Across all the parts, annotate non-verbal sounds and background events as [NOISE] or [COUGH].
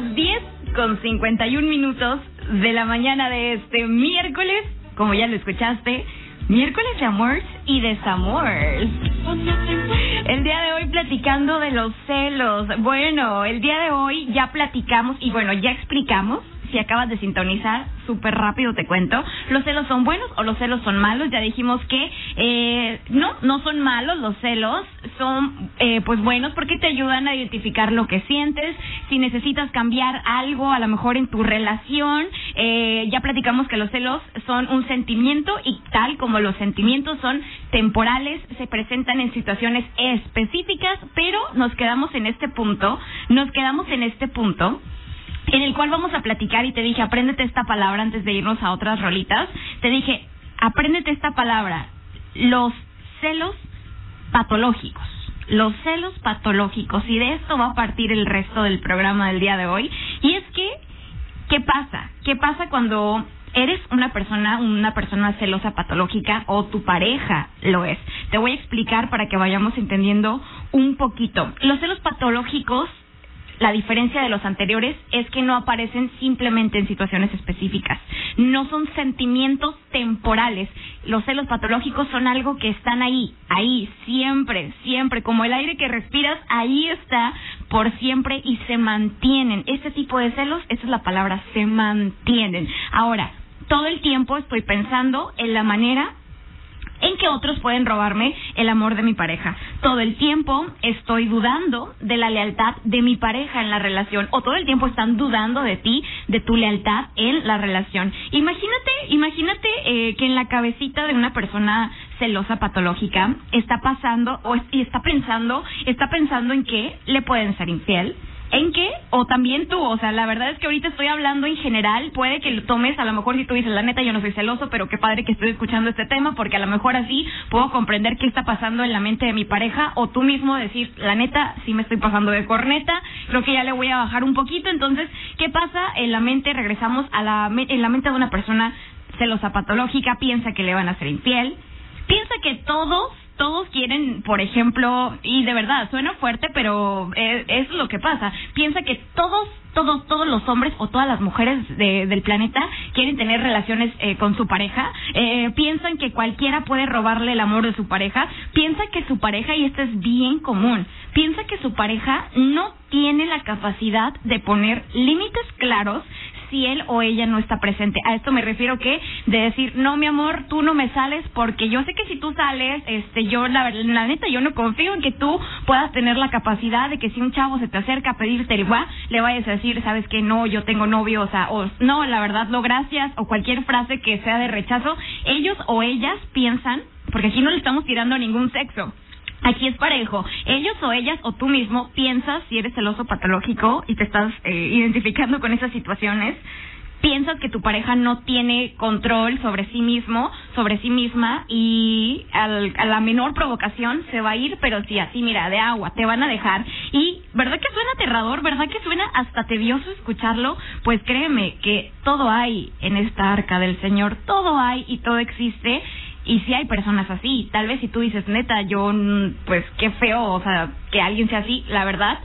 las 10 con 51 minutos de la mañana de este miércoles, como ya lo escuchaste, miércoles de amor y desamor. El día de hoy platicando de los celos. Bueno, el día de hoy ya platicamos y bueno, ya explicamos si acabas de sintonizar, súper rápido te cuento. ¿Los celos son buenos o los celos son malos? Ya dijimos que eh, no, no son malos los celos, son eh, pues buenos porque te ayudan a identificar lo que sientes. Si necesitas cambiar algo, a lo mejor en tu relación, eh, ya platicamos que los celos son un sentimiento y tal como los sentimientos son temporales, se presentan en situaciones específicas, pero nos quedamos en este punto, nos quedamos en este punto en el cual vamos a platicar y te dije, apréndete esta palabra antes de irnos a otras rolitas. Te dije, apréndete esta palabra, los celos patológicos. Los celos patológicos. Y de esto va a partir el resto del programa del día de hoy. Y es que, ¿qué pasa? ¿Qué pasa cuando eres una persona, una persona celosa patológica o tu pareja lo es? Te voy a explicar para que vayamos entendiendo un poquito. Los celos patológicos la diferencia de los anteriores es que no aparecen simplemente en situaciones específicas. No son sentimientos temporales. Los celos patológicos son algo que están ahí, ahí, siempre, siempre. Como el aire que respiras, ahí está por siempre y se mantienen. Este tipo de celos, esa es la palabra, se mantienen. Ahora, todo el tiempo estoy pensando en la manera en que otros pueden robarme el amor de mi pareja. Todo el tiempo estoy dudando de la lealtad de mi pareja en la relación o todo el tiempo están dudando de ti, de tu lealtad en la relación. Imagínate, imagínate eh, que en la cabecita de una persona celosa patológica está pasando o y está pensando, está pensando en que le pueden ser infiel, ¿En qué? O también tú, o sea, la verdad es que ahorita estoy hablando en general, puede que lo tomes, a lo mejor si tú dices, la neta, yo no soy celoso, pero qué padre que estoy escuchando este tema, porque a lo mejor así puedo comprender qué está pasando en la mente de mi pareja, o tú mismo decir, la neta, sí me estoy pasando de corneta, creo que ya le voy a bajar un poquito, entonces, ¿qué pasa en la mente? Regresamos a la, en la mente de una persona celosa patológica, piensa que le van a ser infiel, piensa que todos todos quieren, por ejemplo, y de verdad, suena fuerte, pero es, es lo que pasa. Piensa que todos, todos, todos los hombres o todas las mujeres de, del planeta quieren tener relaciones eh, con su pareja. Eh, piensan que cualquiera puede robarle el amor de su pareja. Piensa que su pareja, y esto es bien común, piensa que su pareja no tiene la capacidad de poner límites claros si él o ella no está presente. A esto me refiero que de decir, no, mi amor, tú no me sales porque yo sé que si tú sales, este, yo, la, la neta, yo no confío en que tú puedas tener la capacidad de que si un chavo se te acerca a pedirte el guá, le vayas a decir, sabes que no, yo tengo novio, o sea, o no, la verdad, no, gracias, o cualquier frase que sea de rechazo. Ellos o ellas piensan, porque aquí no le estamos tirando a ningún sexo, Aquí es parejo. Ellos o ellas o tú mismo piensas si eres celoso patológico y te estás eh, identificando con esas situaciones. Piensas que tu pareja no tiene control sobre sí mismo, sobre sí misma y al, a la menor provocación se va a ir, pero sí, así, mira, de agua, te van a dejar. Y, ¿verdad que suena aterrador? ¿Verdad que suena hasta tedioso escucharlo? Pues créeme que todo hay en esta arca del Señor, todo hay y todo existe y si hay personas así, tal vez si tú dices, neta, yo, mm, pues qué feo, o sea, que alguien sea así, la verdad,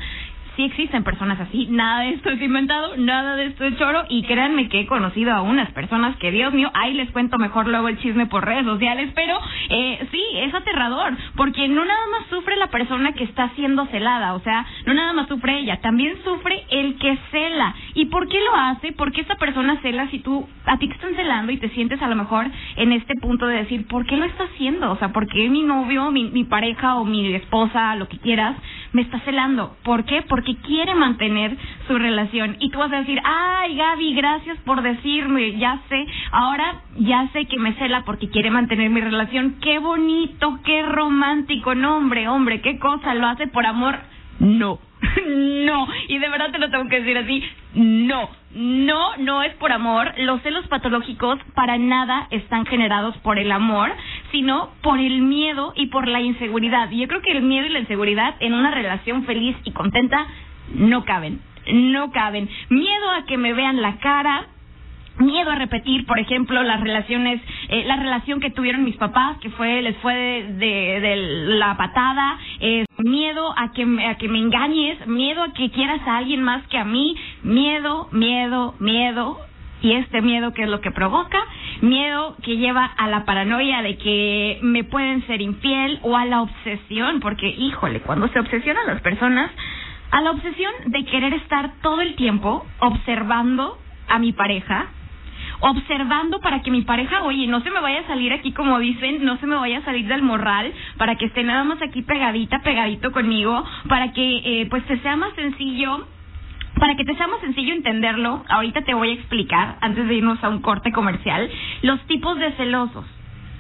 sí existen personas así, nada de esto es inventado, nada de esto es choro y créanme que he conocido a unas personas que Dios mío, ahí les cuento mejor luego el chisme por redes sociales, pero eh, sí, es aterrador, porque no nada más sufre la persona que está siendo celada, o sea, no nada más sufre ella, también sufre el que cela. ¿Y por qué lo hace? Porque esa persona cela si tú, a ti te están celando y te sientes a lo mejor en este punto de decir, ¿por qué lo está haciendo? O sea, ¿por qué mi novio, mi, mi pareja o mi esposa, lo que quieras, me está celando? ¿Por qué? Porque que quiere mantener su relación. Y tú vas a decir, ay Gaby, gracias por decirme, ya sé, ahora ya sé que me cela porque quiere mantener mi relación. Qué bonito, qué romántico, no hombre, hombre, qué cosa, lo hace por amor. No, [LAUGHS] no, y de verdad te lo tengo que decir así, no, no, no es por amor. Los celos patológicos para nada están generados por el amor, sino por el miedo y por la inseguridad. Y yo creo que el miedo y la inseguridad en una relación feliz y contenta no caben, no caben. Miedo a que me vean la cara, miedo a repetir, por ejemplo, las relaciones, eh, la relación que tuvieron mis papás, que fue les fue de, de, la patada, eh, miedo a que, a que me engañes, miedo a que quieras a alguien más que a mí, Miedo, miedo, miedo. Y este miedo, ¿qué es lo que provoca? Miedo que lleva a la paranoia de que me pueden ser infiel o a la obsesión, porque híjole, cuando se obsesionan las personas, a la obsesión de querer estar todo el tiempo observando a mi pareja, observando para que mi pareja, oye, no se me vaya a salir aquí como dicen, no se me vaya a salir del morral, para que esté nada más aquí pegadita, pegadito conmigo, para que eh, pues te sea más sencillo para que te sea más sencillo entenderlo, ahorita te voy a explicar, antes de irnos a un corte comercial, los tipos de celosos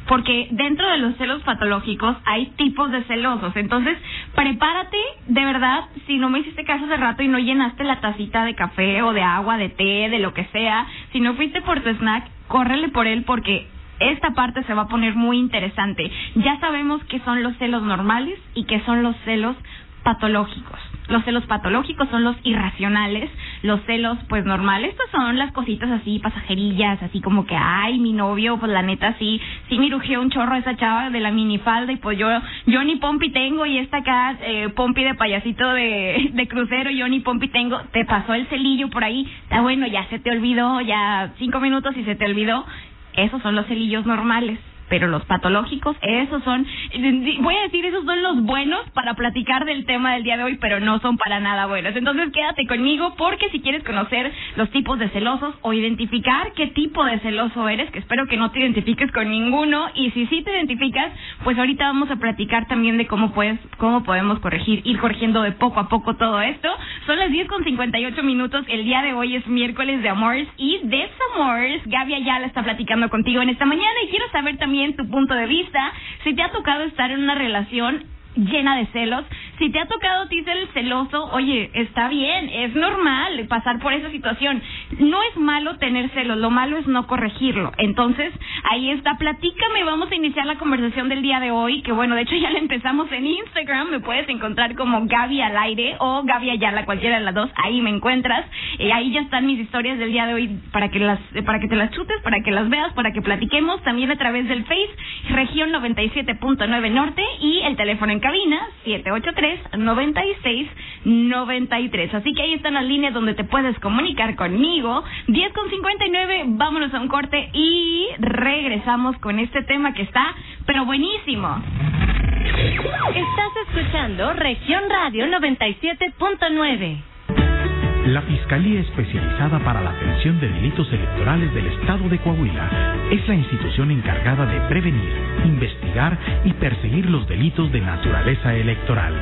porque dentro de los celos patológicos hay tipos de celosos. Entonces, prepárate, de verdad, si no me hiciste caso hace rato y no llenaste la tacita de café o de agua, de té, de lo que sea, si no fuiste por tu snack, córrele por él porque esta parte se va a poner muy interesante. Ya sabemos qué son los celos normales y qué son los celos patológicos. Los celos patológicos son los irracionales, los celos pues normales pues son las cositas así pasajerillas, así como que ay, mi novio, pues la neta sí, sí me rugió un chorro esa chava de la minifalda y pues yo yo ni pompi tengo y esta acá eh, pompi de payasito de, de crucero, yo ni pompi tengo, te pasó el celillo por ahí, está bueno, ya se te olvidó, ya cinco minutos y se te olvidó, esos son los celillos normales pero los patológicos, esos son, voy a decir, esos son los buenos para platicar del tema del día de hoy, pero no son para nada buenos. Entonces quédate conmigo porque si quieres conocer los tipos de celosos o identificar qué tipo de celoso eres, que espero que no te identifiques con ninguno, y si sí te identificas, pues ahorita vamos a platicar también de cómo puedes, cómo podemos corregir, ir corrigiendo de poco a poco todo esto. Son las 10 con 58 minutos, el día de hoy es miércoles de Amores y de Amores. Gaby Ayala está platicando contigo en esta mañana y quiero saber también tu punto de vista, si te ha tocado estar en una relación llena de celos. Si te ha tocado a ti ser el celoso, oye, está bien, es normal pasar por esa situación. No es malo tener celos, lo malo es no corregirlo. Entonces, ahí está, platícame, vamos a iniciar la conversación del día de hoy, que bueno, de hecho ya la empezamos en Instagram, me puedes encontrar como Gaby al aire o Gaby Ayala, cualquiera de las dos, ahí me encuentras. Y ahí ya están mis historias del día de hoy para que las para que te las chutes, para que las veas, para que platiquemos también a través del Face, región 97.9 Norte y el teléfono en cabina 783-9693. Así que ahí están las líneas donde te puedes comunicar conmigo. 10 con 59, vámonos a un corte y regresamos con este tema que está, pero buenísimo. Estás escuchando Región Radio 97.9. La Fiscalía Especializada para la Atención de Delitos Electorales del Estado de Coahuila es la institución encargada de prevenir, investigar y perseguir los delitos de naturaleza electoral.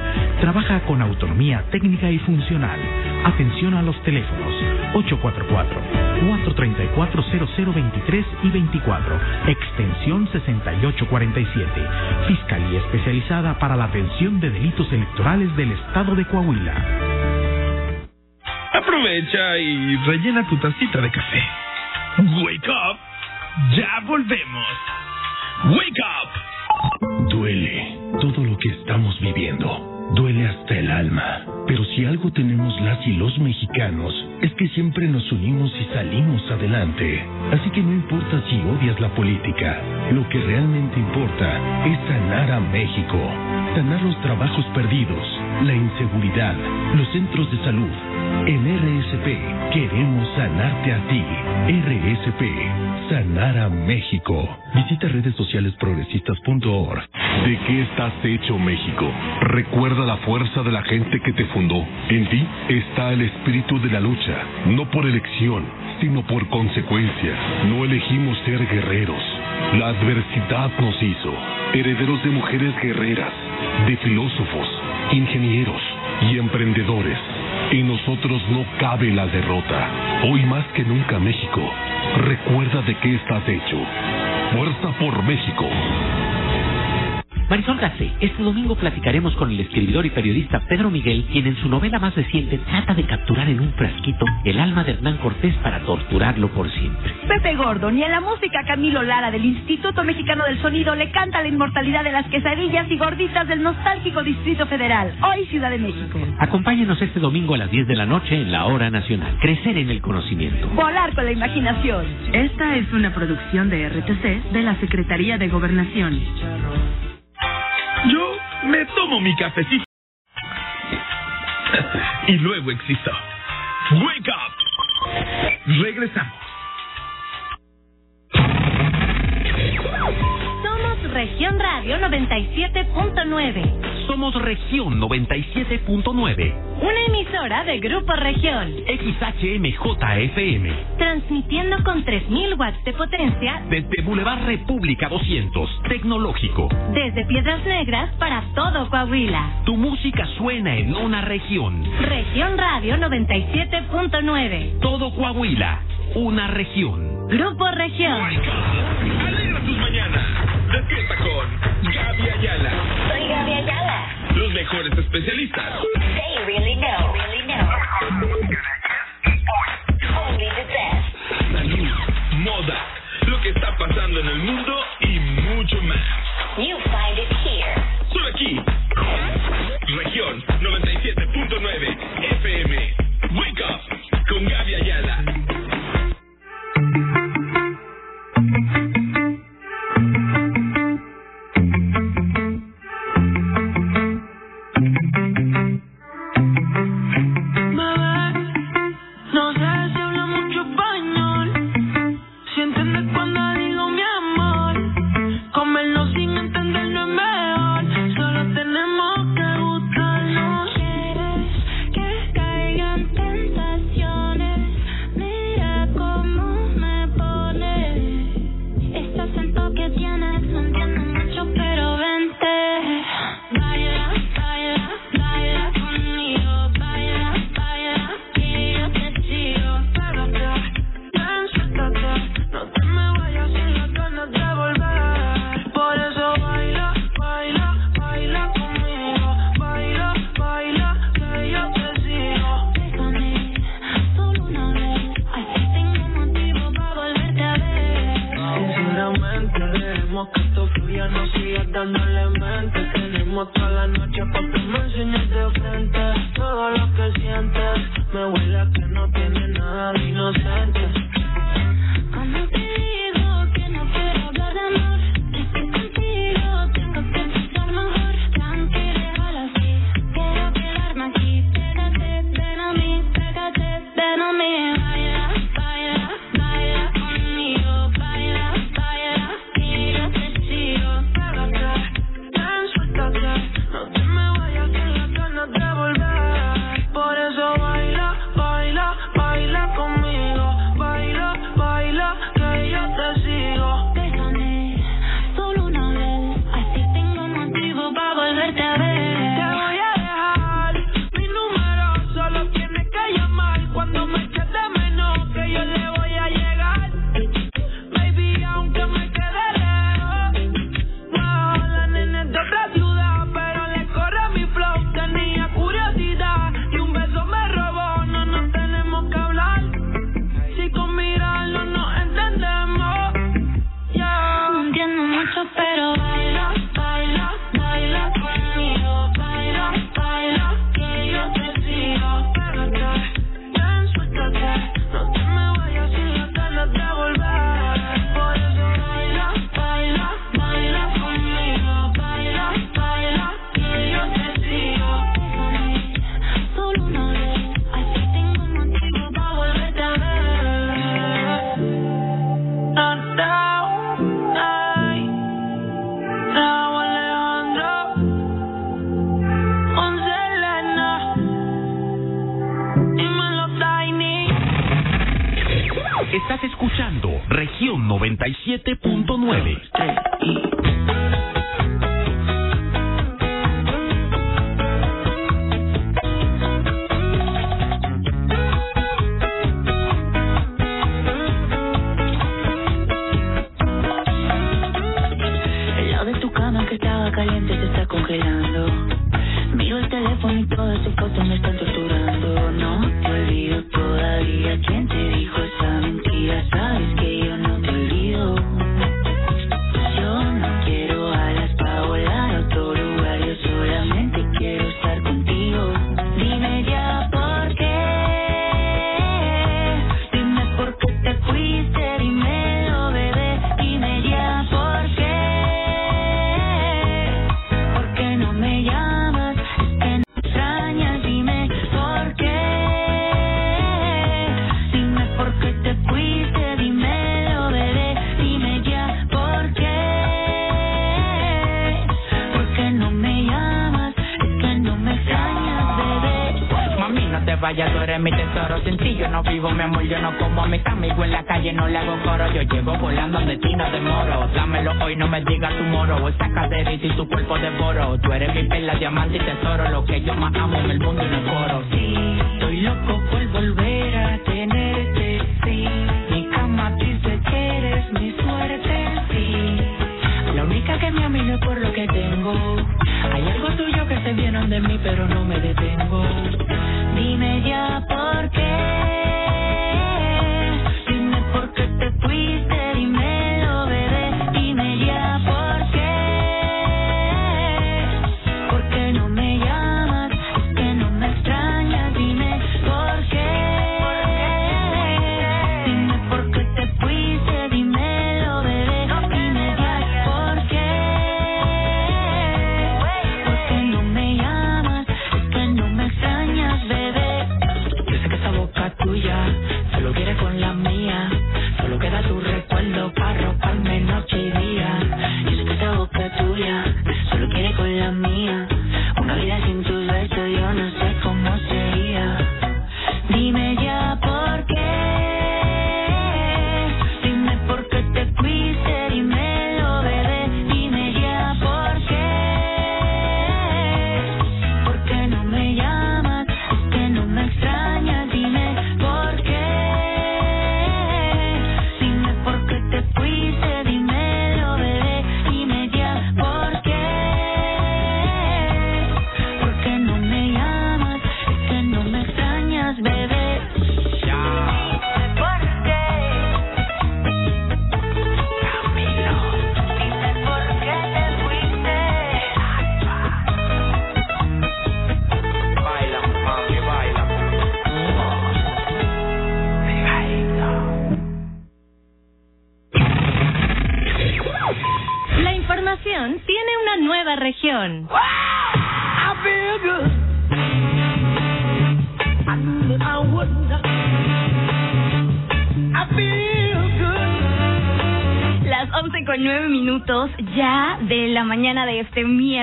Trabaja con autonomía técnica y funcional. Atención a los teléfonos 844-434-0023 y 24, extensión 6847. Fiscalía Especializada para la Atención de Delitos Electorales del Estado de Coahuila. Aprovecha y rellena tu tacita de café. Wake up. Ya volvemos. Wake up. Duele todo lo que estamos viviendo. Duele hasta el alma. Pero si algo tenemos las y los mexicanos es que siempre nos unimos y salimos adelante. Así que no importa si odias la política, lo que realmente importa es sanar a México. Sanar los trabajos perdidos, la inseguridad, los centros de salud en RSP queremos sanarte a ti. RSP, sanar a México. Visita redes sociales progresistas.org. ¿De qué estás hecho México? Recuerda la fuerza de la gente que te fundó. En ti está el espíritu de la lucha, no por elección, sino por consecuencia. No elegimos ser guerreros. La adversidad nos hizo herederos de mujeres guerreras, de filósofos, ingenieros y emprendedores en nosotros no cabe la derrota. Hoy más que nunca México, recuerda de qué estás hecho. Fuerza por México. Marisol Gacé, este domingo platicaremos con el escritor y periodista Pedro Miguel, quien en su novela más reciente trata de capturar en un frasquito el alma de Hernán Cortés para torturarlo por siempre. Pepe Gordon y a la música Camilo Lara del Instituto Mexicano del Sonido le canta la inmortalidad de las quesadillas y gorditas del nostálgico Distrito Federal, hoy Ciudad de México. Acompáñenos este domingo a las 10 de la noche en la Hora Nacional. Crecer en el conocimiento. Volar con la imaginación. Esta es una producción de RTC de la Secretaría de Gobernación. Yo me tomo mi cafecito y luego existo. Wake up. Regresamos. Somos Región Radio 97.9. Somos Región 97.9. Una emisora de Grupo Región. XHMJFM. Transmitiendo con 3.000 watts de potencia. Desde Boulevard República 200. Tecnológico. Desde Piedras Negras para todo Coahuila. Tu música suena en una región. Región Radio 97.9. Todo Coahuila. Una región. Grupo Región. Alegra tus mañanas. Despierta con Gaby Ayala los mejores especialistas. They really know. Really know. The best. Moda, lo que está pasando en el mundo y mucho más. You find it here. Solo aquí Ahorita no le mentes, tenemos toda la noche para que me enseñes de frente todo lo que sientes.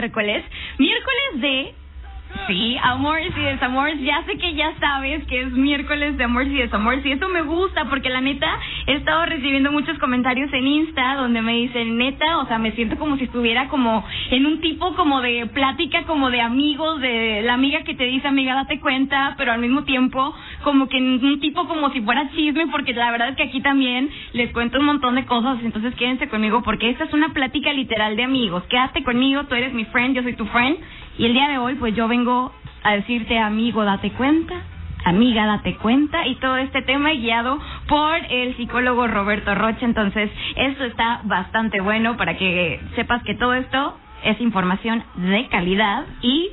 Miércoles sé que ya sabes que es miércoles de amores y desamores. Y eso me gusta porque la neta he estado recibiendo muchos comentarios en Insta donde me dicen, neta, o sea, me siento como si estuviera como en un tipo como de plática, como de amigos, de la amiga que te dice, amiga, date cuenta, pero al mismo tiempo como que en un tipo como si fuera chisme, porque la verdad es que aquí también les cuento un montón de cosas, entonces quédense conmigo porque esta es una plática literal de amigos. Quédate conmigo, tú eres mi friend, yo soy tu friend, y el día de hoy pues yo vengo a decirte, amigo, date cuenta. Amiga, date cuenta y todo este tema guiado por el psicólogo Roberto Rocha. Entonces, esto está bastante bueno para que sepas que todo esto es información de calidad y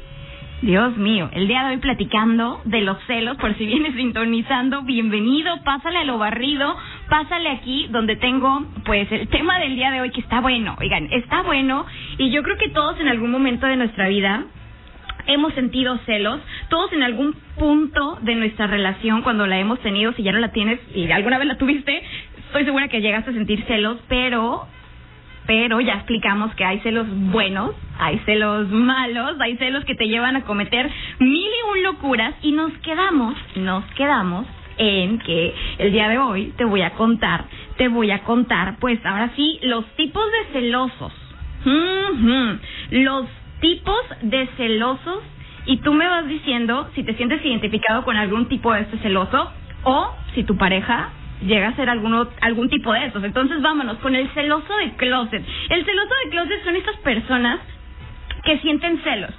Dios mío, el día de hoy platicando de los celos, por si vienes sintonizando, bienvenido, pásale a lo barrido, pásale aquí donde tengo pues el tema del día de hoy que está bueno, oigan, está bueno y yo creo que todos en algún momento de nuestra vida hemos sentido celos, todos en algún punto de nuestra relación cuando la hemos tenido, si ya no la tienes y alguna vez la tuviste, estoy segura que llegaste a sentir celos, pero pero ya explicamos que hay celos buenos, hay celos malos, hay celos que te llevan a cometer mil y un locuras y nos quedamos, nos quedamos en que el día de hoy te voy a contar, te voy a contar, pues ahora sí, los tipos de celosos. Ujú. Los tipos de celosos y tú me vas diciendo si te sientes identificado con algún tipo de este celoso o si tu pareja llega a ser alguno, algún tipo de estos. Entonces vámonos con el celoso de closet. El celoso de closet son estas personas que sienten celos.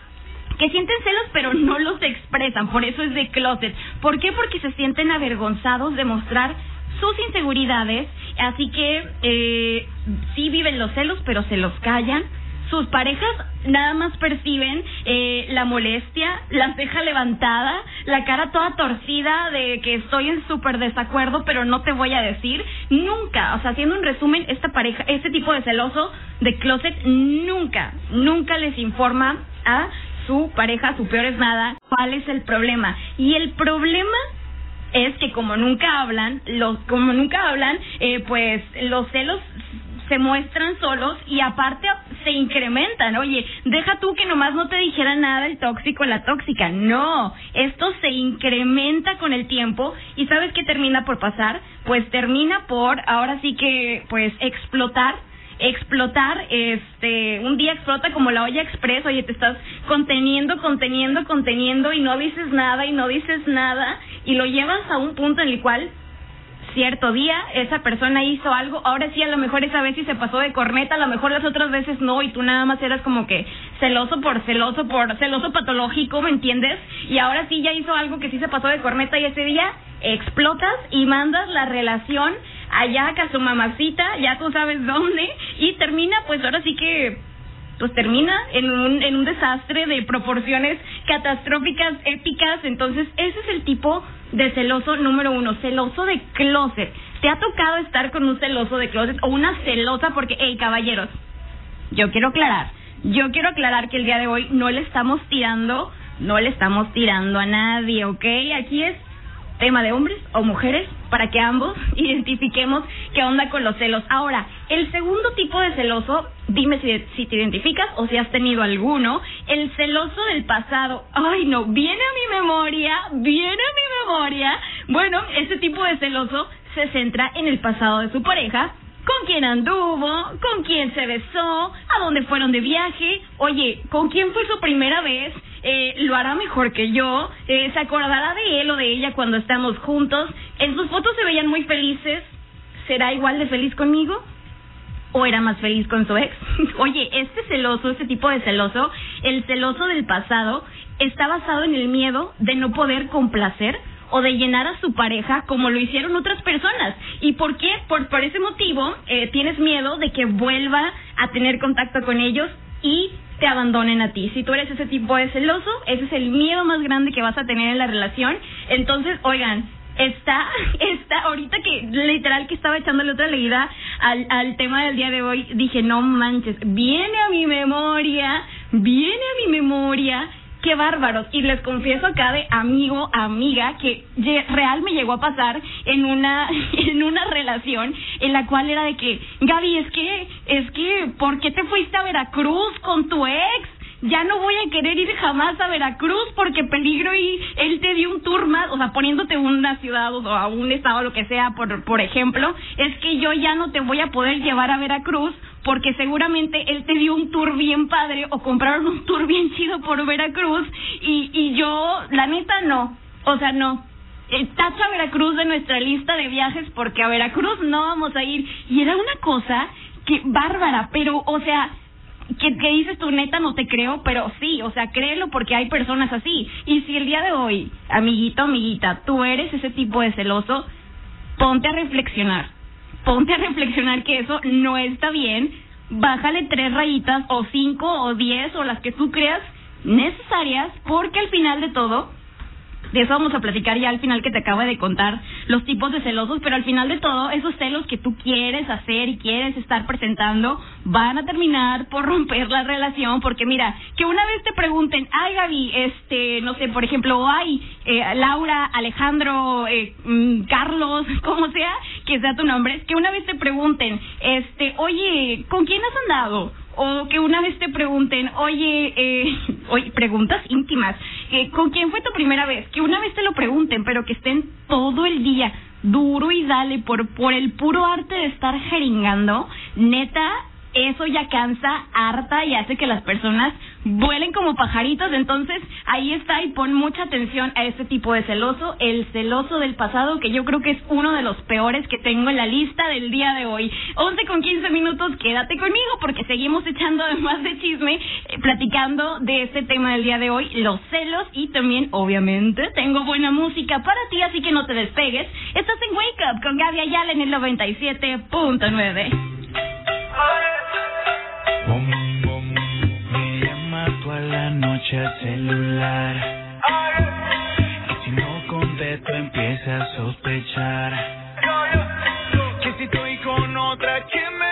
Que sienten celos pero no los expresan, por eso es de closet. ¿Por qué? Porque se sienten avergonzados de mostrar sus inseguridades, así que eh, sí viven los celos pero se los callan. Sus parejas nada más perciben eh, la molestia, la ceja levantada, la cara toda torcida de que estoy en súper desacuerdo, pero no te voy a decir. Nunca, o sea, haciendo un resumen, esta pareja, este tipo de celoso de closet, nunca, nunca les informa a su pareja, su peor es nada, cuál es el problema. Y el problema es que como nunca hablan, los, como nunca hablan, eh, pues los celos se muestran solos y aparte se incrementan. Oye, deja tú que nomás no te dijera nada el tóxico la tóxica. No, esto se incrementa con el tiempo y ¿sabes qué termina por pasar? Pues termina por, ahora sí que, pues explotar explotar, este, un día explota como la olla express, oye, te estás conteniendo, conteniendo, conteniendo y no dices nada y no dices nada y lo llevas a un punto en el cual cierto día esa persona hizo algo, ahora sí a lo mejor esa vez sí se pasó de corneta, a lo mejor las otras veces no y tú nada más eras como que celoso por celoso por celoso patológico, ¿me entiendes? Y ahora sí ya hizo algo que sí se pasó de corneta y ese día explotas y mandas la relación allá a su mamacita, ya tú sabes dónde y termina pues ahora sí que pues termina en un, en un desastre de proporciones catastróficas, épicas. Entonces, ese es el tipo de celoso número uno, celoso de closet. ¿Te ha tocado estar con un celoso de closet o una celosa? Porque, hey, caballeros, yo quiero aclarar, yo quiero aclarar que el día de hoy no le estamos tirando, no le estamos tirando a nadie, ¿ok? Aquí es tema de hombres o mujeres para que ambos [LAUGHS] identifiquemos qué onda con los celos. Ahora, el segundo tipo de celoso, dime si, si te identificas o si has tenido alguno, el celoso del pasado. Ay, no, viene a mi memoria, viene a mi memoria. Bueno, ese tipo de celoso se centra en el pasado de su pareja con quién anduvo, con quién se besó, a dónde fueron de viaje, oye, con quién fue su primera vez, eh, lo hará mejor que yo, eh, se acordará de él o de ella cuando estamos juntos, en sus fotos se veían muy felices, ¿será igual de feliz conmigo? ¿O era más feliz con su ex? [LAUGHS] Oye, este celoso, este tipo de celoso, el celoso del pasado, está basado en el miedo de no poder complacer o de llenar a su pareja como lo hicieron otras personas. ¿Y por qué? Por, por ese motivo eh, tienes miedo de que vuelva a tener contacto con ellos y te abandonen a ti. Si tú eres ese tipo de celoso, ese es el miedo más grande que vas a tener en la relación. Entonces, oigan, está, [LAUGHS] está, ahorita que literal que estaba echándole otra leída al, al tema del día de hoy, dije, no manches, viene a mi memoria, viene a mi memoria qué bárbaros. Y les confieso acá de amigo, amiga, que real me llegó a pasar en una, [LAUGHS] en una relación en la cual era de que, Gaby, es que, es que, ¿por qué te fuiste a Veracruz con tu ex? ya no voy a querer ir jamás a Veracruz porque peligro y él te dio un tour más, o sea, poniéndote una ciudad o a un estado, lo que sea, por, por ejemplo, es que yo ya no te voy a poder llevar a Veracruz porque seguramente él te dio un tour bien padre o compraron un tour bien chido por Veracruz y, y yo, la neta, no, o sea, no. Eh, tacha Veracruz de nuestra lista de viajes porque a Veracruz no vamos a ir. Y era una cosa que bárbara, pero, o sea, que, que dices tú, neta, no te creo, pero sí, o sea, créelo porque hay personas así. Y si el día de hoy, amiguito, amiguita, tú eres ese tipo de celoso, ponte a reflexionar. Ponte a reflexionar que eso no está bien. Bájale tres rayitas o cinco o diez o las que tú creas necesarias porque al final de todo de eso vamos a platicar ya al final que te acabo de contar los tipos de celosos, pero al final de todo, esos celos que tú quieres hacer y quieres estar presentando van a terminar por romper la relación, porque mira, que una vez te pregunten, ay Gaby, este, no sé, por ejemplo, ay, eh, Laura, Alejandro, eh, mm, Carlos, [LAUGHS] como sea, que sea tu nombre, que una vez te pregunten, este, oye, ¿con quién has andado? O que una vez te pregunten, oye, eh, [LAUGHS] oye preguntas íntimas, eh, ¿con quién fue tu primera vez? Que una vez te lo pregunten, pero que estén todo el día duro y dale por, por el puro arte de estar jeringando, neta, eso ya cansa, harta y hace que las personas vuelen como pajaritos. Entonces, ahí está y pon mucha atención a este tipo de celoso, el celoso del pasado, que yo creo que es uno de los peores que tengo en la lista del día de hoy. 11 con 15 minutos, quédate conmigo porque seguimos echando [LAUGHS] además de chisme, eh, platicando de este tema del día de hoy, los celos y también, obviamente, tengo buena música para ti, así que no te despegues. Estás en Wake Up con Gaby Ayala en el 97.9. toda la noche al celular. Y si no contesto empieza a sospechar. Que si estoy con otra, ¿quién me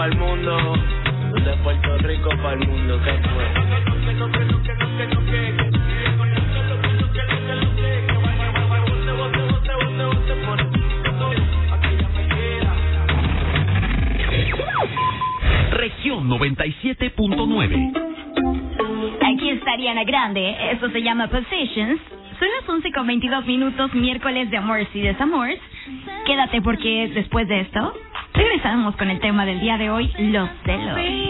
para mundo, de Puerto Rico para mundo. Región 97.9. Aquí está Ariana Grande. Esto se llama Positions. Son las 11 con 22 minutos, miércoles de amores y desamores. Quédate porque después de esto Comenzamos con el tema del día de hoy, los celos.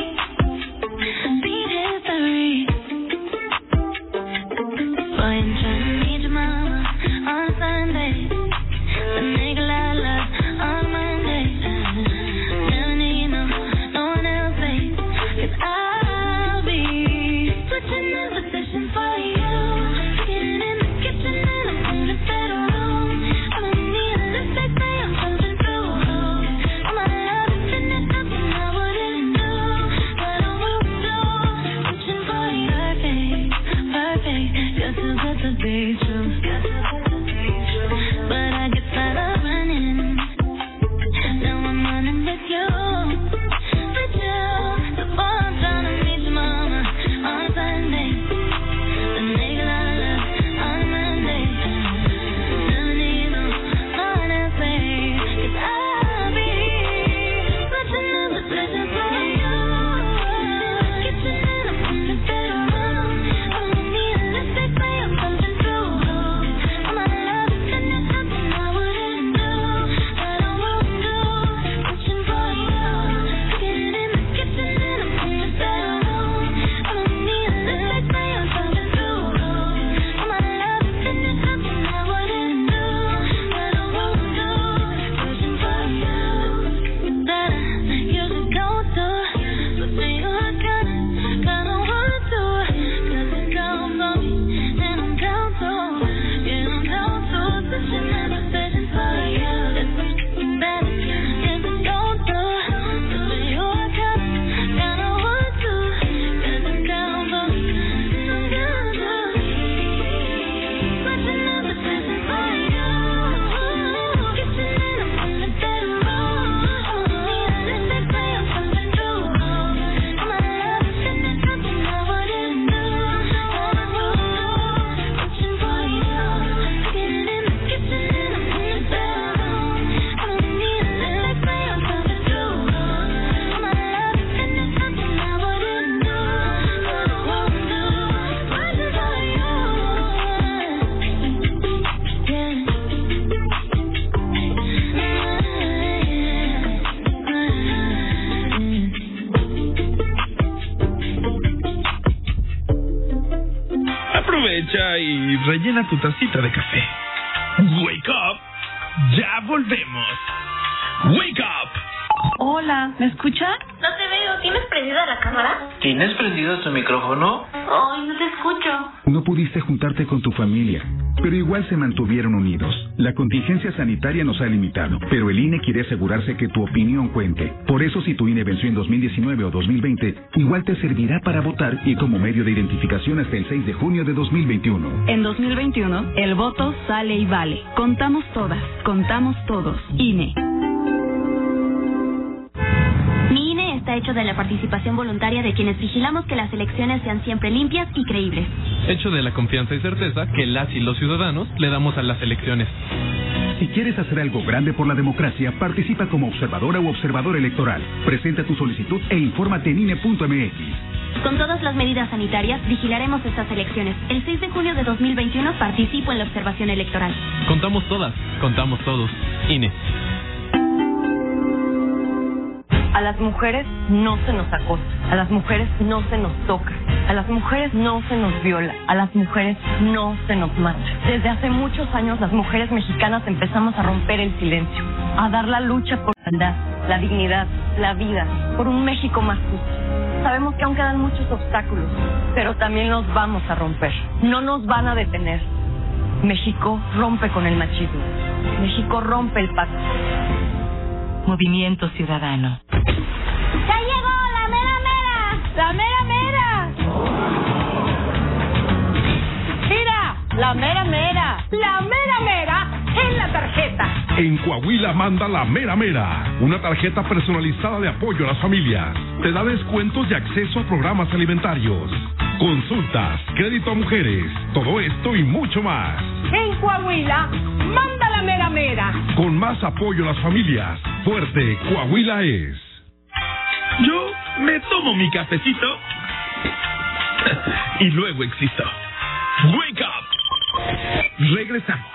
No pudiste juntarte con tu familia, pero igual se mantuvieron unidos. La contingencia sanitaria nos ha limitado, pero el INE quiere asegurarse que tu opinión cuente. Por eso si tu INE venció en 2019 o 2020, igual te servirá para votar y como medio de identificación hasta el 6 de junio de 2021. En 2021, el voto sale y vale. Contamos todas, contamos todos. INE. Está hecho de la participación voluntaria de quienes vigilamos que las elecciones sean siempre limpias y creíbles. Hecho de la confianza y certeza que las y los ciudadanos le damos a las elecciones. Si quieres hacer algo grande por la democracia, participa como observadora u observador electoral. Presenta tu solicitud e infórmate en INE.mx. Con todas las medidas sanitarias, vigilaremos estas elecciones. El 6 de junio de 2021 participo en la observación electoral. Contamos todas, contamos todos. INE. A las mujeres no se nos acosa, a las mujeres no se nos toca, a las mujeres no se nos viola, a las mujeres no se nos mata. Desde hace muchos años las mujeres mexicanas empezamos a romper el silencio, a dar la lucha por la igualdad, la dignidad, la vida, por un México más justo. Sabemos que aún quedan muchos obstáculos, pero también los vamos a romper. No nos van a detener. México rompe con el machismo. México rompe el pacto. Movimiento Ciudadano. ¡Ya llegó la mera mera! ¡La mera mera! ¡Mira! ¡La mera mera! ¡La mera mera en la tarjeta! En Coahuila manda la Mera Mera, una tarjeta personalizada de apoyo a las familias. Te da descuentos y acceso a programas alimentarios, consultas, crédito a mujeres, todo esto y mucho más. En Coahuila, manda la mera mera. Con más apoyo a las familias, fuerte Coahuila es. Yo me tomo mi cafecito y luego existo. Wake up. Regresamos.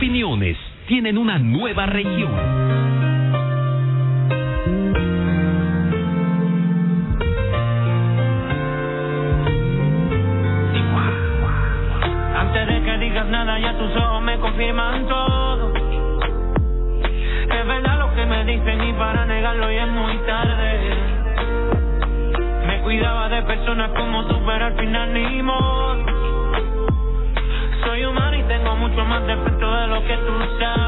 Opiniones tienen una nueva región. Antes de que digas nada, ya tus ojos me confirman todo. Es verdad lo que me dicen y para negarlo ya es muy tarde. Me cuidaba de personas como tú, pero al final ni modo. Soy humano y tengo mucho más de lo que tú.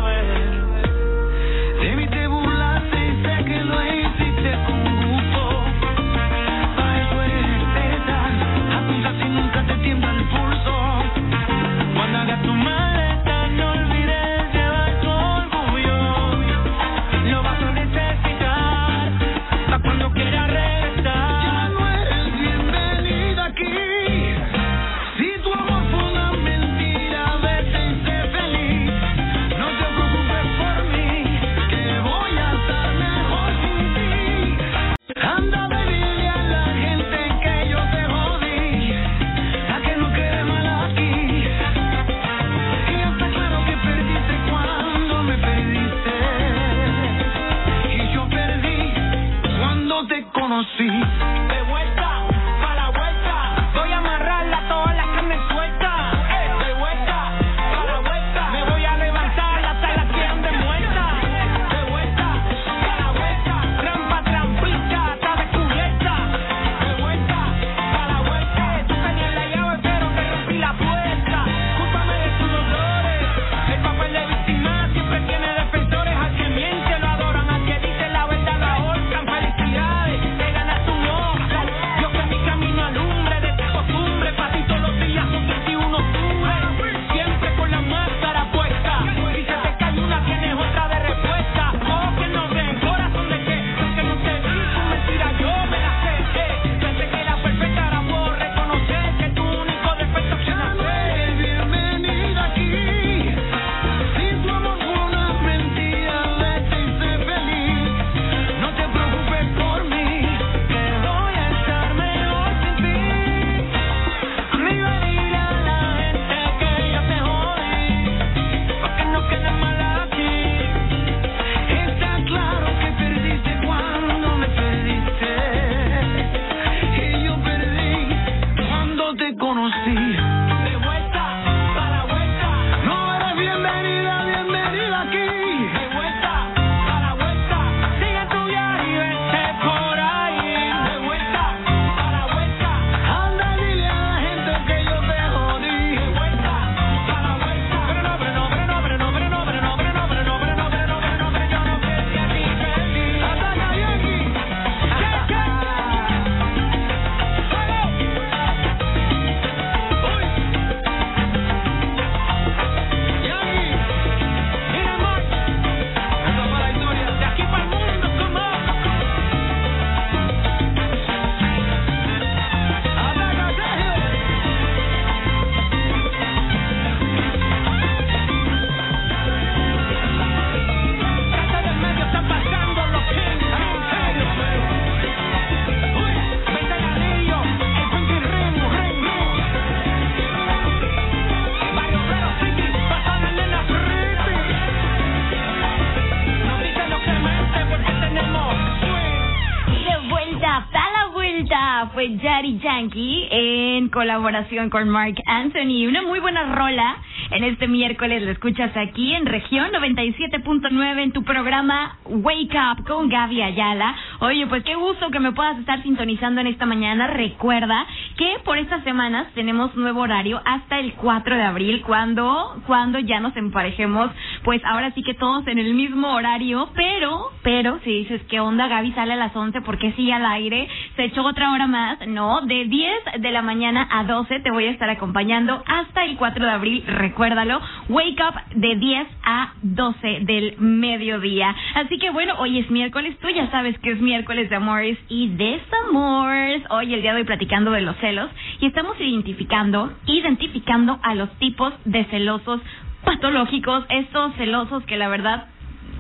Fue Yankee en colaboración con Mark Anthony. Una muy buena rola. En este miércoles la escuchas aquí en región 97.9 en tu programa Wake Up con Gaby Ayala. Oye, pues qué gusto que me puedas estar sintonizando en esta mañana. Recuerda que por estas semanas tenemos nuevo horario hasta el 4 de abril cuando cuando ya nos emparejemos, pues ahora sí que todos en el mismo horario, pero pero si dices que onda Gaby sale a las 11 porque sigue al aire, se echó otra hora más, no, de 10 de la mañana a 12 te voy a estar acompañando hasta el 4 de abril, recuérdalo, Wake Up de 10 a 12 del mediodía. Así que bueno, hoy es miércoles, tú ya sabes que es miércoles de amores y desamores. Hoy el día de hoy platicando de los celos y estamos identificando, identificando a los tipos de celosos patológicos, estos celosos que la verdad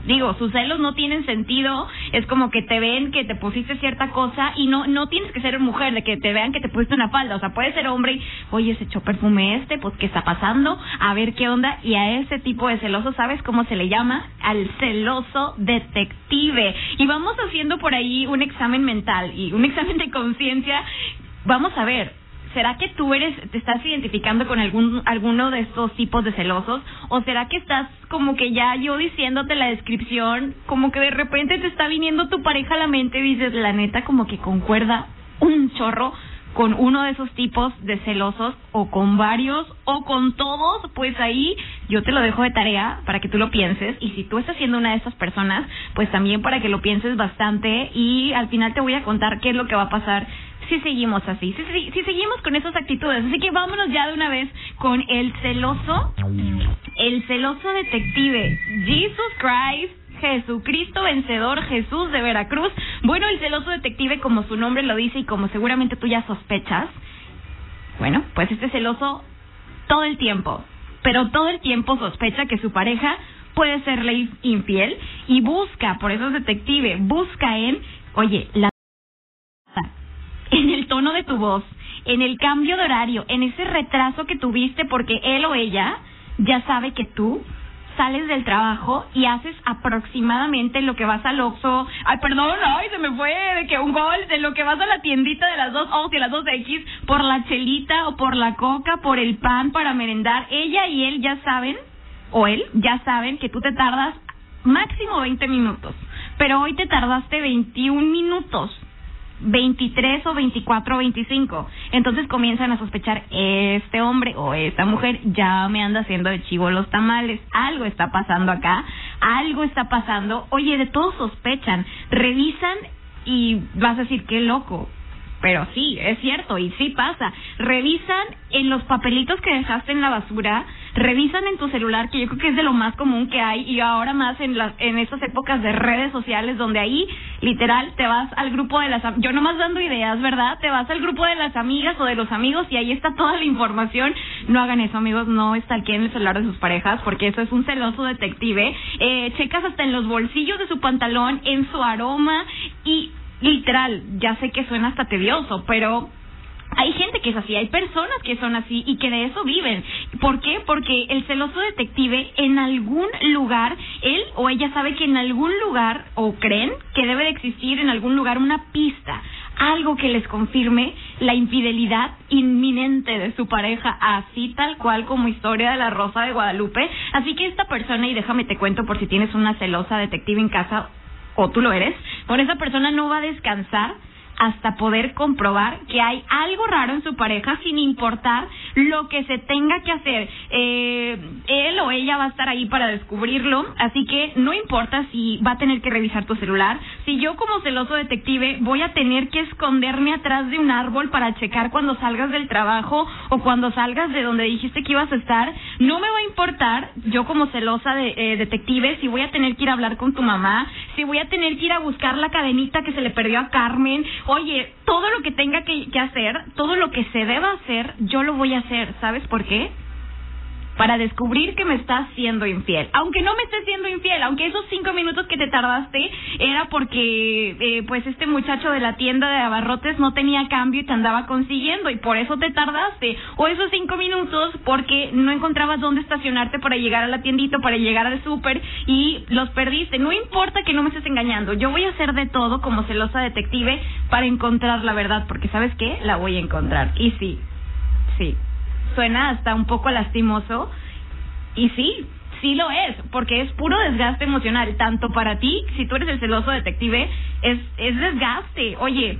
Digo, sus celos no tienen sentido, es como que te ven que te pusiste cierta cosa y no no tienes que ser mujer de que te vean que te pusiste una falda, o sea, puede ser hombre y, oye, se echó perfume este, pues ¿qué está pasando? A ver qué onda y a ese tipo de celoso, ¿sabes cómo se le llama? Al celoso detective. Y vamos haciendo por ahí un examen mental y un examen de conciencia. Vamos a ver, ¿será que tú eres, te estás identificando con algún, alguno de estos tipos de celosos? ¿O será que estás como que ya yo diciéndote la descripción, como que de repente te está viniendo tu pareja a la mente y dices, la neta, como que concuerda un chorro con uno de esos tipos de celosos o con varios o con todos, pues ahí yo te lo dejo de tarea para que tú lo pienses. Y si tú estás siendo una de esas personas, pues también para que lo pienses bastante. Y al final te voy a contar qué es lo que va a pasar si seguimos así, si, si, si seguimos con esas actitudes. Así que vámonos ya de una vez con el celoso, el celoso detective, Jesus Christ. Jesucristo vencedor, Jesús de Veracruz. Bueno, el celoso detective, como su nombre lo dice y como seguramente tú ya sospechas, bueno, pues este celoso todo el tiempo, pero todo el tiempo sospecha que su pareja puede serle infiel y busca, por eso es detective, busca en, oye, la tono de tu voz, en el cambio de horario, en ese retraso que tuviste porque él o ella ya sabe que tú sales del trabajo y haces aproximadamente lo que vas al Oxxo, ay perdón, ay se me fue de que un gol, de lo que vas a la tiendita de las dos O's y las dos X por la chelita o por la coca, por el pan para merendar, ella y él ya saben, o él ya saben que tú te tardas máximo 20 minutos, pero hoy te tardaste 21 minutos 23 o 24 o 25. Entonces comienzan a sospechar, este hombre o esta mujer ya me anda haciendo de chivo los tamales. Algo está pasando acá, algo está pasando. Oye, de todos sospechan, revisan y vas a decir, qué loco. Pero sí, es cierto, y sí pasa. Revisan en los papelitos que dejaste en la basura, revisan en tu celular, que yo creo que es de lo más común que hay, y ahora más en las en estas épocas de redes sociales, donde ahí, literal, te vas al grupo de las... Yo nomás dando ideas, ¿verdad? Te vas al grupo de las amigas o de los amigos y ahí está toda la información. No hagan eso, amigos, no en el celular de sus parejas, porque eso es un celoso detective. Eh, checas hasta en los bolsillos de su pantalón, en su aroma, y literal, ya sé que suena hasta tedioso, pero hay gente que es así, hay personas que son así y que de eso viven. ¿Por qué? Porque el celoso detective en algún lugar, él o ella sabe que en algún lugar, o creen que debe de existir en algún lugar una pista, algo que les confirme la infidelidad inminente de su pareja, así tal cual como historia de la Rosa de Guadalupe. Así que esta persona, y déjame te cuento por si tienes una celosa detective en casa, o tú lo eres, con esa persona no va a descansar hasta poder comprobar que hay algo raro en su pareja sin importar lo que se tenga que hacer. Eh, él o ella va a estar ahí para descubrirlo, así que no importa si va a tener que revisar tu celular, si yo como celoso detective voy a tener que esconderme atrás de un árbol para checar cuando salgas del trabajo o cuando salgas de donde dijiste que ibas a estar, no me va a importar yo como celosa de, eh, detective si voy a tener que ir a hablar con tu mamá, si voy a tener que ir a buscar la cadenita que se le perdió a Carmen, oye, todo lo que tenga que, que hacer, todo lo que se deba hacer, yo lo voy a hacer. ¿Sabes por qué? para descubrir que me estás siendo infiel. Aunque no me estés siendo infiel, aunque esos cinco minutos que te tardaste era porque eh, pues este muchacho de la tienda de abarrotes no tenía cambio y te andaba consiguiendo y por eso te tardaste. O esos cinco minutos porque no encontrabas dónde estacionarte para llegar a la tiendita, para llegar al súper y los perdiste. No importa que no me estés engañando, yo voy a hacer de todo como celosa detective para encontrar la verdad, porque sabes qué, la voy a encontrar. Y sí, sí, suena hasta un poco lastimoso y sí, sí lo es, porque es puro desgaste emocional, tanto para ti, si tú eres el celoso detective, es, es desgaste. Oye,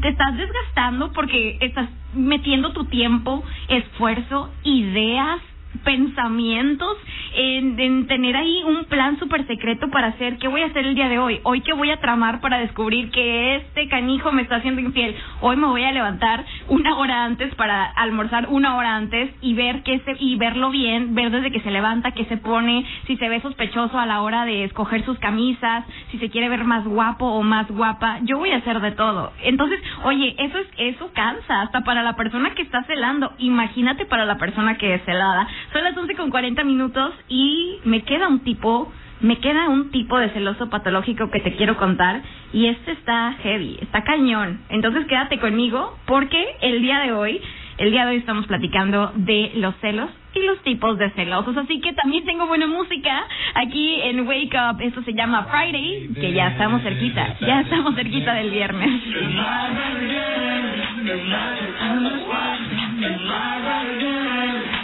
te estás desgastando porque estás metiendo tu tiempo, esfuerzo, ideas, pensamientos en, en tener ahí un plan súper secreto para hacer qué voy a hacer el día de hoy, hoy qué voy a tramar para descubrir que este canijo me está haciendo infiel, hoy me voy a levantar una hora antes para almorzar una hora antes y ver que se, y verlo bien, ver desde que se levanta, qué se pone, si se ve sospechoso a la hora de escoger sus camisas, si se quiere ver más guapo o más guapa, yo voy a hacer de todo. Entonces, oye, eso es eso cansa hasta para la persona que está celando, imagínate para la persona que es celada. Son las 11 con 40 minutos y me queda un tipo me queda un tipo de celoso patológico que te quiero contar y este está heavy, está cañón. Entonces quédate conmigo porque el día de hoy, el día de hoy estamos platicando de los celos y los tipos de celosos. Así que también tengo buena música aquí en Wake Up. Esto se llama Friday, que ya estamos cerquita, ya estamos cerquita del viernes. [LAUGHS]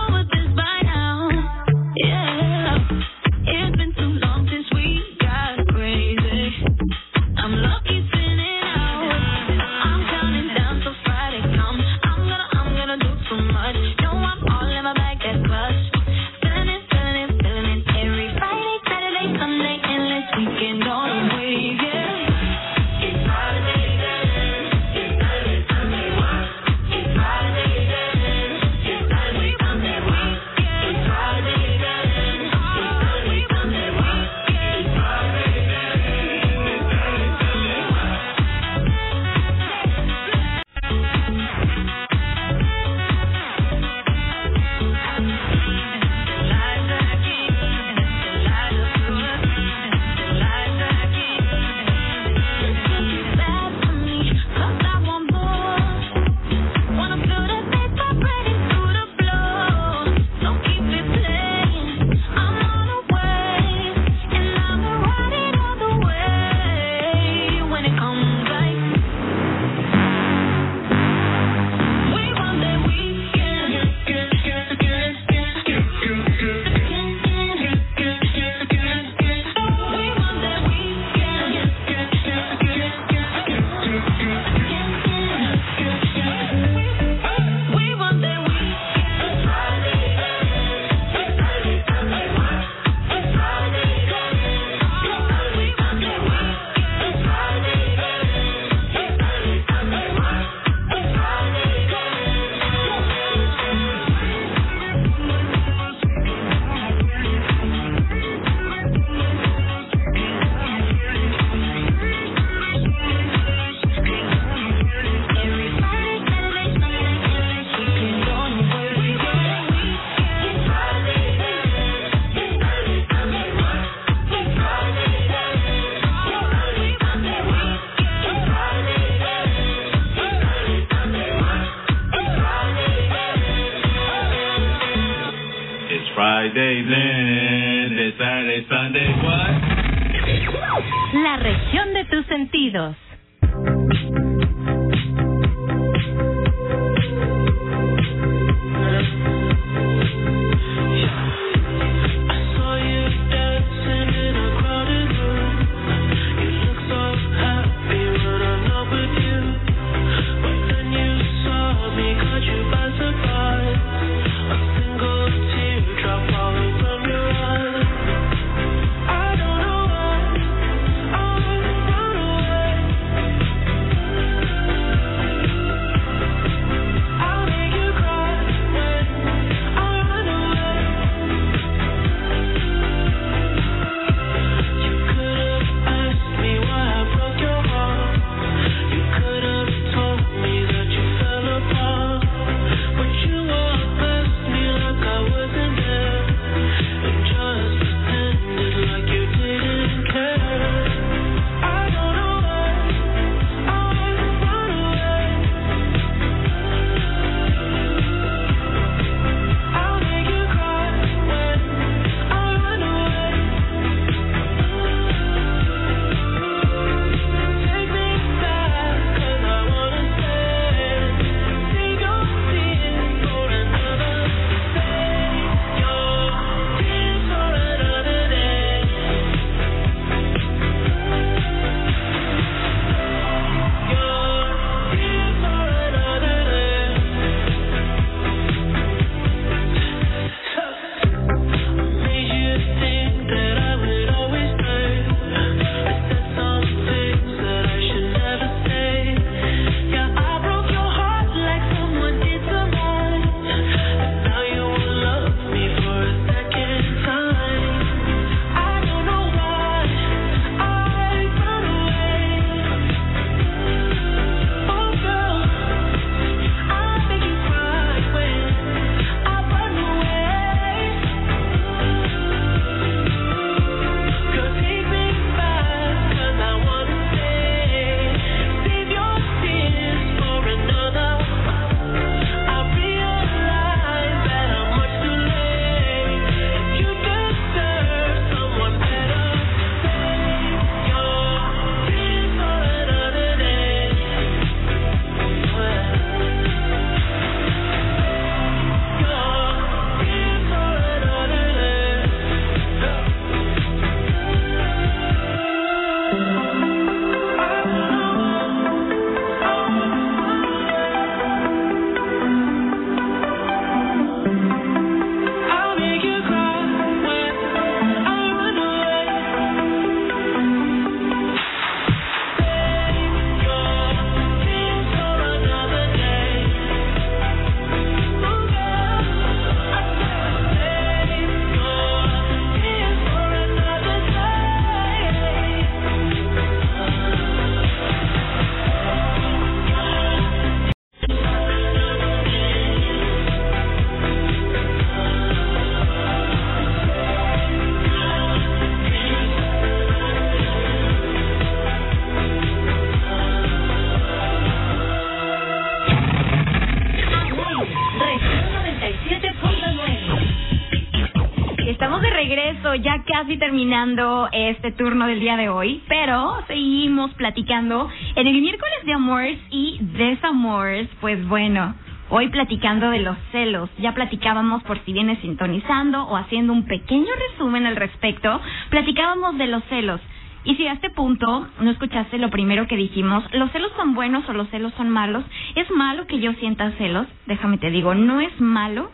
casi terminando este turno del día de hoy, pero seguimos platicando en el miércoles de amores y desamores, pues bueno. Hoy platicando de los celos, ya platicábamos por si vienes sintonizando o haciendo un pequeño resumen al respecto, platicábamos de los celos. Y si a este punto no escuchaste lo primero que dijimos, ¿los celos son buenos o los celos son malos? ¿Es malo que yo sienta celos? Déjame te digo, no es malo.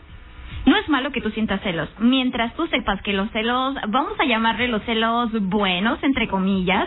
No es malo que tú sientas celos. Mientras tú sepas que los celos, vamos a llamarle los celos buenos, entre comillas,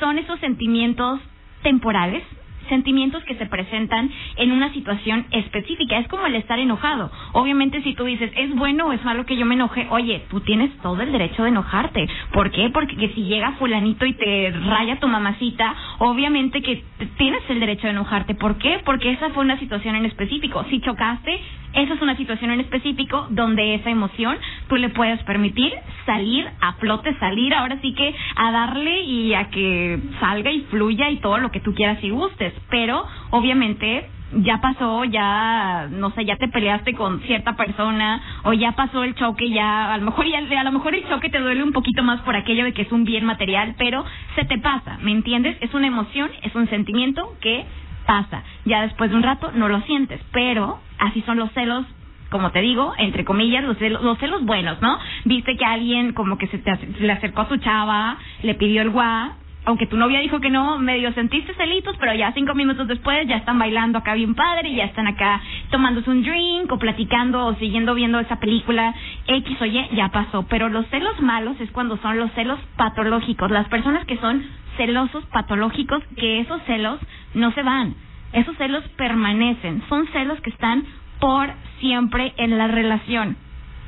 son esos sentimientos temporales, sentimientos que se presentan en una situación específica. Es como el estar enojado. Obviamente si tú dices, es bueno o es malo que yo me enoje, oye, tú tienes todo el derecho de enojarte. ¿Por qué? Porque que si llega fulanito y te raya tu mamacita, obviamente que tienes el derecho de enojarte. ¿Por qué? Porque esa fue una situación en específico. Si chocaste, esa es una situación en específico donde esa emoción tú le puedes permitir salir a flote, salir ahora sí que a darle y a que salga y fluya y todo lo que tú quieras y gustes. Pero obviamente ya pasó, ya no sé, ya te peleaste con cierta persona o ya pasó el choque, ya a lo mejor ya, a lo mejor el choque te duele un poquito más por aquello de que es un bien material, pero se te pasa, ¿me entiendes? Es una emoción, es un sentimiento que pasa. Ya después de un rato no lo sientes, pero así son los celos como te digo, entre comillas, los celos, los celos buenos, ¿no? Viste que alguien como que se, te, le acercó a su chava, le pidió el guá, aunque tu novia dijo que no, medio sentiste celitos, pero ya cinco minutos después ya están bailando acá bien padre, y ya están acá tomándose un drink o platicando o siguiendo viendo esa película X o Y, ya pasó. Pero los celos malos es cuando son los celos patológicos, las personas que son celosos patológicos, que esos celos no se van, esos celos permanecen, son celos que están por siempre en la relación.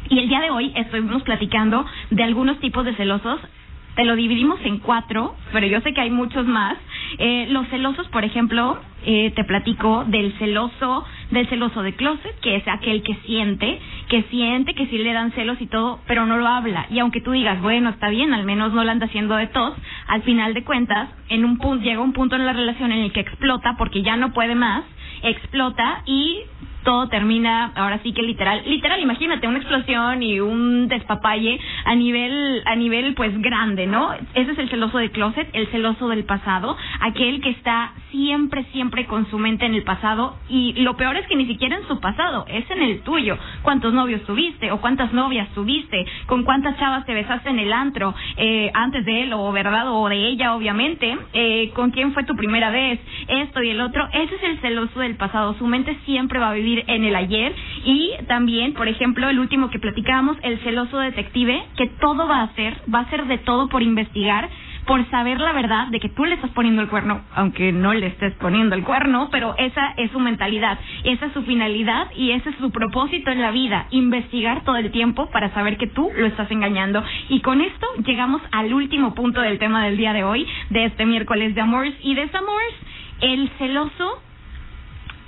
Y el día de hoy estuvimos platicando de algunos tipos de celosos. Te lo dividimos en cuatro, pero yo sé que hay muchos más. Eh, los celosos, por ejemplo, eh, te platico del celoso, del celoso de closet, que es aquel que siente, que siente que sí le dan celos y todo, pero no lo habla. Y aunque tú digas, bueno, está bien, al menos no lo anda haciendo de tos, al final de cuentas, en un llega un punto en la relación en el que explota porque ya no puede más, explota y todo termina, ahora sí que literal, literal, imagínate una explosión y un despapalle a nivel, a nivel pues grande, ¿no? Ese es el celoso de closet, el celoso del pasado, aquel que está siempre, siempre con su mente en el pasado y lo peor es que ni siquiera en su pasado, es en el tuyo. ¿Cuántos novios tuviste o cuántas novias tuviste? ¿Con cuántas chavas te besaste en el antro eh, antes de él o verdad o de ella, obviamente? Eh, ¿Con quién fue tu primera vez? Esto y el otro. Ese es el celoso del pasado. Su mente siempre va a vivir en el ayer y también, por ejemplo, el último que platicábamos, el celoso detective, que todo va a hacer, va a hacer de todo por investigar por saber la verdad de que tú le estás poniendo el cuerno, aunque no le estés poniendo el cuerno, pero esa es su mentalidad, esa es su finalidad y ese es su propósito en la vida, investigar todo el tiempo para saber que tú lo estás engañando. Y con esto llegamos al último punto del tema del día de hoy, de este miércoles de amores y desamores, el celoso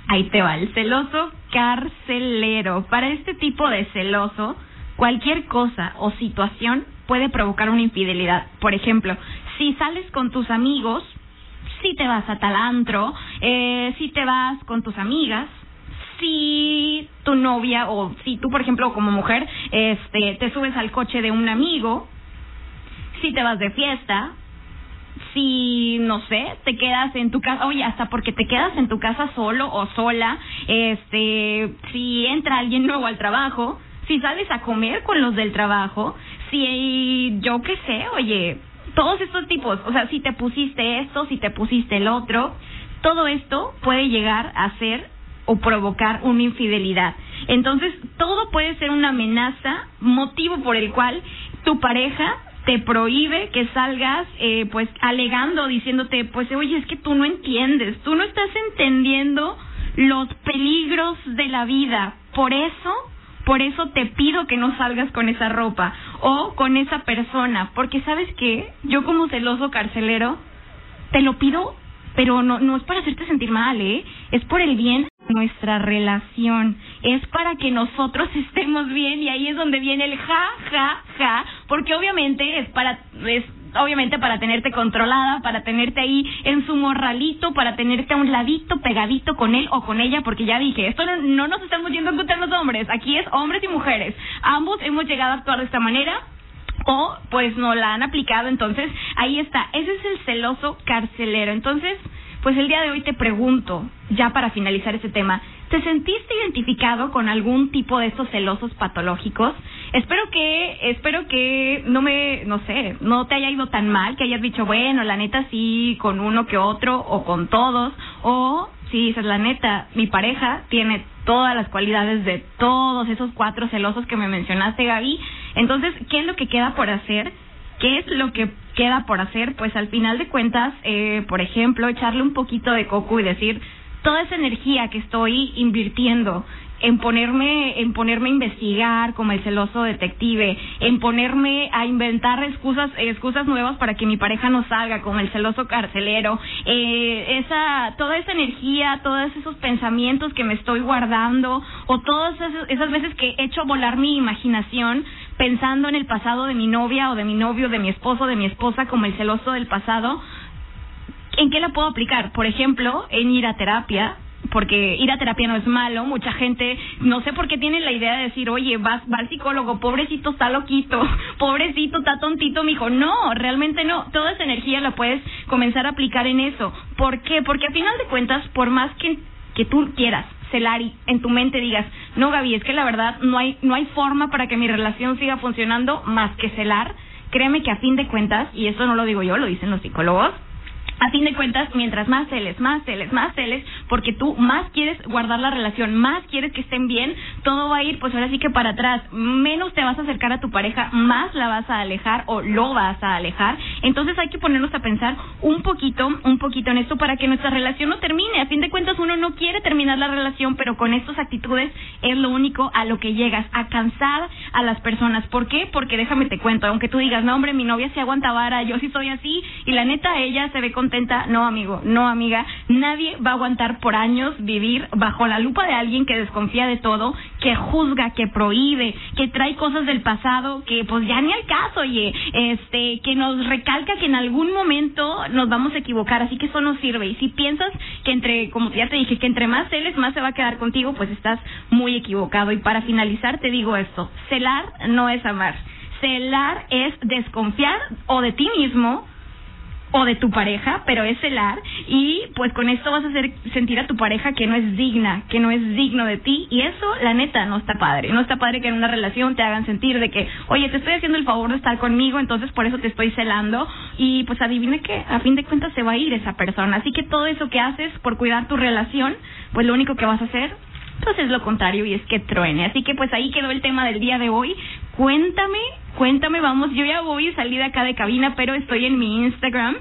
Ahí te va, el celoso carcelero. Para este tipo de celoso, cualquier cosa o situación puede provocar una infidelidad. Por ejemplo, si sales con tus amigos, si te vas a tal antro, eh, si te vas con tus amigas, si tu novia o si tú, por ejemplo, como mujer, este, te subes al coche de un amigo, si te vas de fiesta, si no sé, te quedas en tu casa, oye, hasta porque te quedas en tu casa solo o sola, este, si entra alguien nuevo al trabajo, si sales a comer con los del trabajo, si yo qué sé, oye, todos estos tipos, o sea, si te pusiste esto, si te pusiste el otro, todo esto puede llegar a ser o provocar una infidelidad. Entonces, todo puede ser una amenaza, motivo por el cual tu pareja te prohíbe que salgas eh, pues alegando, diciéndote, pues oye, es que tú no entiendes, tú no estás entendiendo los peligros de la vida. Por eso, por eso te pido que no salgas con esa ropa o con esa persona, porque sabes que yo como celoso carcelero te lo pido, pero no no es para hacerte sentir mal, ¿eh? Es por el bien nuestra relación, es para que nosotros [LAUGHS] estemos bien y ahí es donde viene el ja ja ja, porque obviamente es para es obviamente para tenerte controlada, para tenerte ahí en su morralito, para tenerte a un ladito, pegadito con él o con ella, porque ya dije, esto no, no nos estamos yendo en contra de los hombres, aquí es hombres y mujeres, ambos hemos llegado a actuar de esta manera, o pues no la han aplicado, entonces ahí está, ese es el celoso carcelero. Entonces, pues el día de hoy te pregunto, ya para finalizar este tema, ¿te sentiste identificado con algún tipo de estos celosos patológicos? Espero que, espero que no me, no sé, no te haya ido tan mal, que hayas dicho, bueno, la neta sí, con uno que otro, o con todos, o si dices, la neta, mi pareja tiene todas las cualidades de todos esos cuatro celosos que me mencionaste, Gaby. Entonces, ¿qué es lo que queda por hacer? ¿Qué es lo que queda por hacer? Pues al final de cuentas, eh, por ejemplo, echarle un poquito de coco y decir, toda esa energía que estoy invirtiendo en ponerme en ponerme a investigar como el celoso detective, en ponerme a inventar excusas excusas nuevas para que mi pareja no salga como el celoso carcelero, eh, esa toda esa energía, todos esos pensamientos que me estoy guardando o todas esas, esas veces que he hecho volar mi imaginación pensando en el pasado de mi novia o de mi novio, de mi esposo, de mi esposa como el celoso del pasado, ¿en qué la puedo aplicar? Por ejemplo, en ir a terapia, porque ir a terapia no es malo, mucha gente, no sé por qué tienen la idea de decir, oye, vas, va al psicólogo, pobrecito está loquito, [LAUGHS] pobrecito está tontito, mijo. No, realmente no. Toda esa energía la puedes comenzar a aplicar en eso. ¿Por qué? Porque a final de cuentas, por más que, que tú quieras celar y en tu mente digas, no Gaby, es que la verdad no hay, no hay forma para que mi relación siga funcionando más que celar, créeme que a fin de cuentas, y eso no lo digo yo, lo dicen los psicólogos, a fin de cuentas, mientras más celes, más celes, más celes, porque tú más quieres guardar la relación, más quieres que estén bien, todo va a ir, pues ahora sí que para atrás. Menos te vas a acercar a tu pareja, más la vas a alejar o lo vas a alejar. Entonces hay que ponernos a pensar un poquito, un poquito en esto para que nuestra relación no termine. A fin de cuentas, uno no quiere terminar la relación, pero con estas actitudes es lo único a lo que llegas, a cansar a las personas. ¿Por qué? Porque déjame te cuento, aunque tú digas, no hombre, mi novia se aguanta yo sí soy así, y la neta, ella se ve con no, amigo, no, amiga. Nadie va a aguantar por años vivir bajo la lupa de alguien que desconfía de todo, que juzga, que prohíbe, que trae cosas del pasado que pues ya ni al caso, oye, este, que nos recalca que en algún momento nos vamos a equivocar, así que eso no sirve. Y si piensas que entre, como ya te dije, que entre más celes, más se va a quedar contigo, pues estás muy equivocado. Y para finalizar te digo esto, celar no es amar. Celar es desconfiar o de ti mismo o de tu pareja, pero es celar y pues con esto vas a hacer sentir a tu pareja que no es digna, que no es digno de ti y eso la neta no está padre, no está padre que en una relación te hagan sentir de que, oye, te estoy haciendo el favor de estar conmigo, entonces por eso te estoy celando y pues adivine que a fin de cuentas se va a ir esa persona, así que todo eso que haces por cuidar tu relación, pues lo único que vas a hacer pues es lo contrario y es que truene. Así que pues ahí quedó el tema del día de hoy. Cuéntame, cuéntame, vamos, yo ya voy a salir acá de cabina, pero estoy en mi Instagram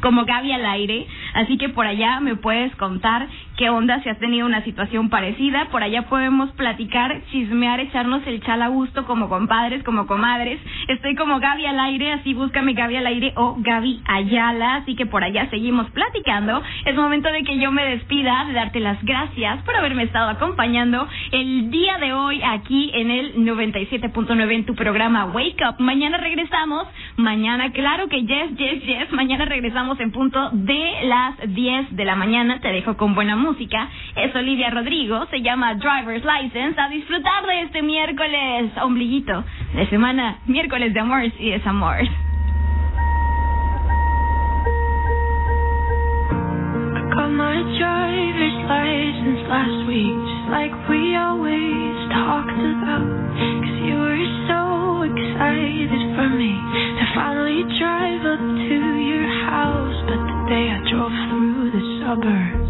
como Gaby al aire, así que por allá me puedes contar qué onda si has tenido una situación parecida, por allá podemos platicar, chismear, echarnos el chal a gusto como compadres, como comadres. Estoy como Gaby al aire, así búscame Gaby al aire o Gaby Ayala, así que por allá seguimos platicando. Es momento de que yo me despida, de darte las gracias por haberme estado acompañando el día de hoy aquí en el 97.9 en tu programa Wake Up. Mañana regresamos, mañana claro que yes, yes, yes, mañana regresamos en punto de las 10 de la mañana. Te dejo con buena música. Es Olivia Rodrigo, se llama Driver's License. A disfrutar de este miércoles, ombliguito de semana, miércoles de amor y desamor. Got my driver's license last week, just like we always talked about. Cause you were so excited for me to finally drive up to your house. But the day I drove through the suburbs,